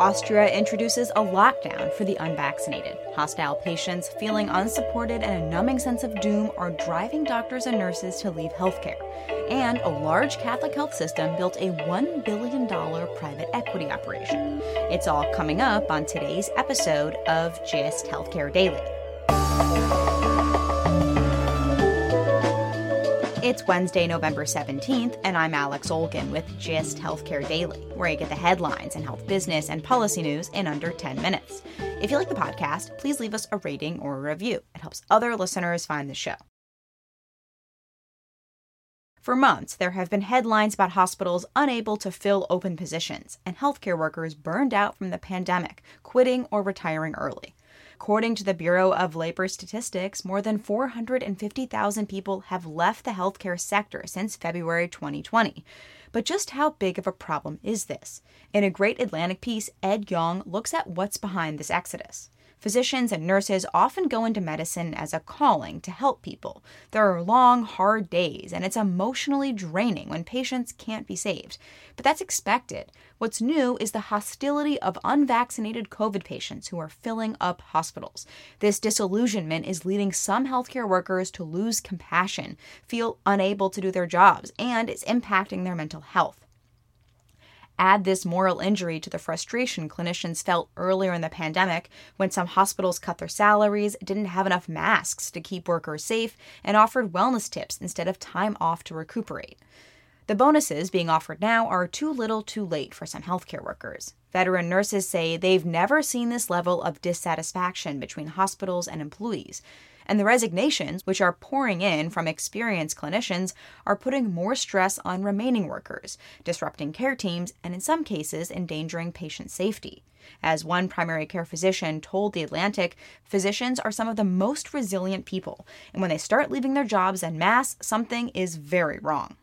Austria introduces a lockdown for the unvaccinated. Hostile patients feeling unsupported and a numbing sense of doom are driving doctors and nurses to leave healthcare. And a large Catholic health system built a $1 billion private equity operation. It's all coming up on today's episode of GIST Healthcare Daily. It's Wednesday, November 17th, and I'm Alex Olgin with GIST Healthcare Daily, where I get the headlines and health business and policy news in under 10 minutes. If you like the podcast, please leave us a rating or a review. It helps other listeners find the show. For months, there have been headlines about hospitals unable to fill open positions and healthcare workers burned out from the pandemic, quitting or retiring early. According to the Bureau of Labor Statistics, more than 450,000 people have left the healthcare sector since February 2020. But just how big of a problem is this? In a Great Atlantic piece, Ed Yong looks at what's behind this exodus. Physicians and nurses often go into medicine as a calling to help people. There are long, hard days, and it's emotionally draining when patients can't be saved. But that's expected. What's new is the hostility of unvaccinated COVID patients who are filling up hospitals. This disillusionment is leading some healthcare workers to lose compassion, feel unable to do their jobs, and it's impacting their mental health. Add this moral injury to the frustration clinicians felt earlier in the pandemic when some hospitals cut their salaries, didn't have enough masks to keep workers safe, and offered wellness tips instead of time off to recuperate. The bonuses being offered now are too little too late for some healthcare workers. Veteran nurses say they've never seen this level of dissatisfaction between hospitals and employees and the resignations, which are pouring in from experienced clinicians, are putting more stress on remaining workers, disrupting care teams, and in some cases, endangering patient safety. As one primary care physician told The Atlantic, physicians are some of the most resilient people, and when they start leaving their jobs en masse, something is very wrong.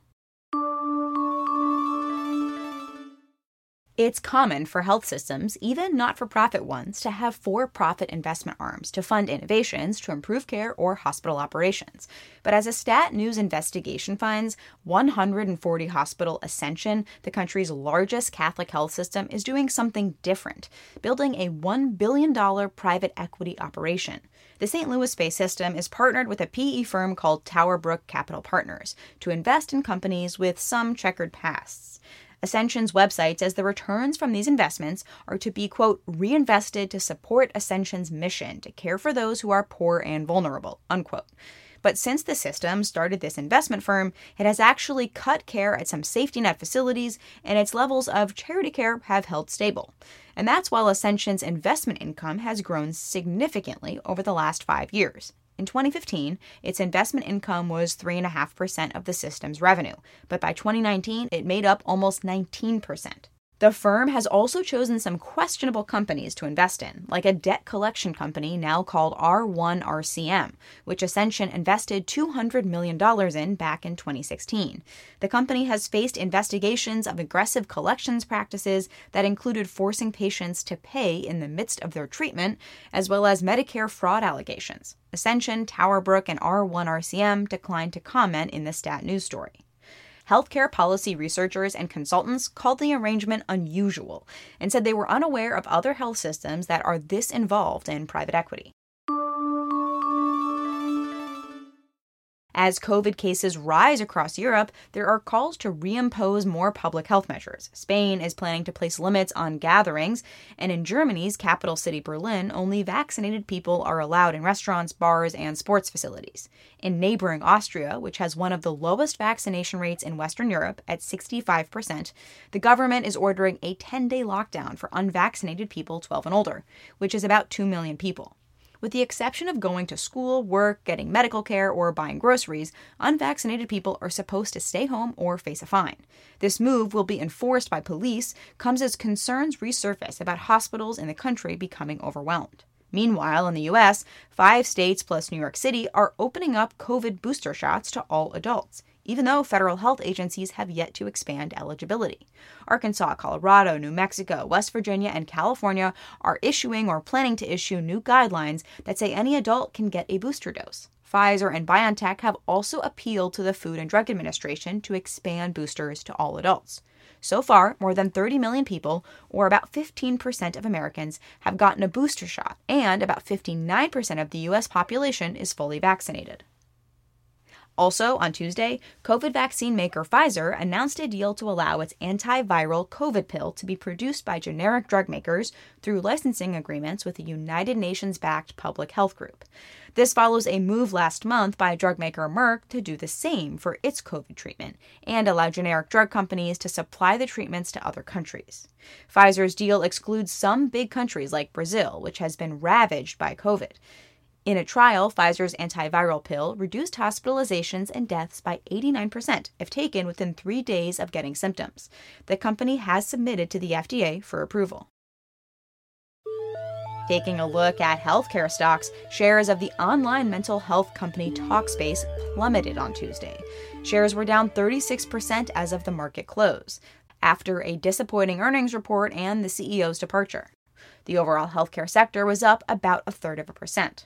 It's common for health systems, even not for profit ones, to have for profit investment arms to fund innovations to improve care or hospital operations. But as a Stat News investigation finds, 140 Hospital Ascension, the country's largest Catholic health system, is doing something different, building a $1 billion private equity operation. The St. Louis based system is partnered with a PE firm called Towerbrook Capital Partners to invest in companies with some checkered pasts. Ascension's website says the returns from these investments are to be, quote, reinvested to support Ascension's mission to care for those who are poor and vulnerable, unquote. But since the system started this investment firm, it has actually cut care at some safety net facilities, and its levels of charity care have held stable. And that's while Ascension's investment income has grown significantly over the last five years. In 2015, its investment income was 3.5% of the system's revenue, but by 2019, it made up almost 19%. The firm has also chosen some questionable companies to invest in, like a debt collection company now called R1RCM, which Ascension invested $200 million in back in 2016. The company has faced investigations of aggressive collections practices that included forcing patients to pay in the midst of their treatment, as well as Medicare fraud allegations. Ascension, Towerbrook, and R1RCM declined to comment in the Stat News story healthcare policy researchers and consultants called the arrangement unusual and said they were unaware of other health systems that are this involved in private equity. As COVID cases rise across Europe, there are calls to reimpose more public health measures. Spain is planning to place limits on gatherings, and in Germany's capital city Berlin, only vaccinated people are allowed in restaurants, bars, and sports facilities. In neighboring Austria, which has one of the lowest vaccination rates in Western Europe at 65%, the government is ordering a 10 day lockdown for unvaccinated people 12 and older, which is about 2 million people. With the exception of going to school, work, getting medical care, or buying groceries, unvaccinated people are supposed to stay home or face a fine. This move will be enforced by police, comes as concerns resurface about hospitals in the country becoming overwhelmed. Meanwhile, in the US, five states plus New York City are opening up COVID booster shots to all adults even though federal health agencies have yet to expand eligibility. Arkansas, Colorado, New Mexico, West Virginia, and California are issuing or planning to issue new guidelines that say any adult can get a booster dose. Pfizer and BioNTech have also appealed to the Food and Drug Administration to expand boosters to all adults. So far, more than 30 million people, or about 15% of Americans, have gotten a booster shot, and about 59% of the U.S. population is fully vaccinated. Also, on Tuesday, COVID vaccine maker Pfizer announced a deal to allow its antiviral COVID pill to be produced by generic drug makers through licensing agreements with a United Nations backed public health group. This follows a move last month by drug maker Merck to do the same for its COVID treatment and allow generic drug companies to supply the treatments to other countries. Pfizer's deal excludes some big countries like Brazil, which has been ravaged by COVID. In a trial, Pfizer's antiviral pill reduced hospitalizations and deaths by 89% if taken within three days of getting symptoms. The company has submitted to the FDA for approval. Taking a look at healthcare stocks, shares of the online mental health company Talkspace plummeted on Tuesday. Shares were down 36% as of the market close, after a disappointing earnings report and the CEO's departure. The overall healthcare sector was up about a third of a percent.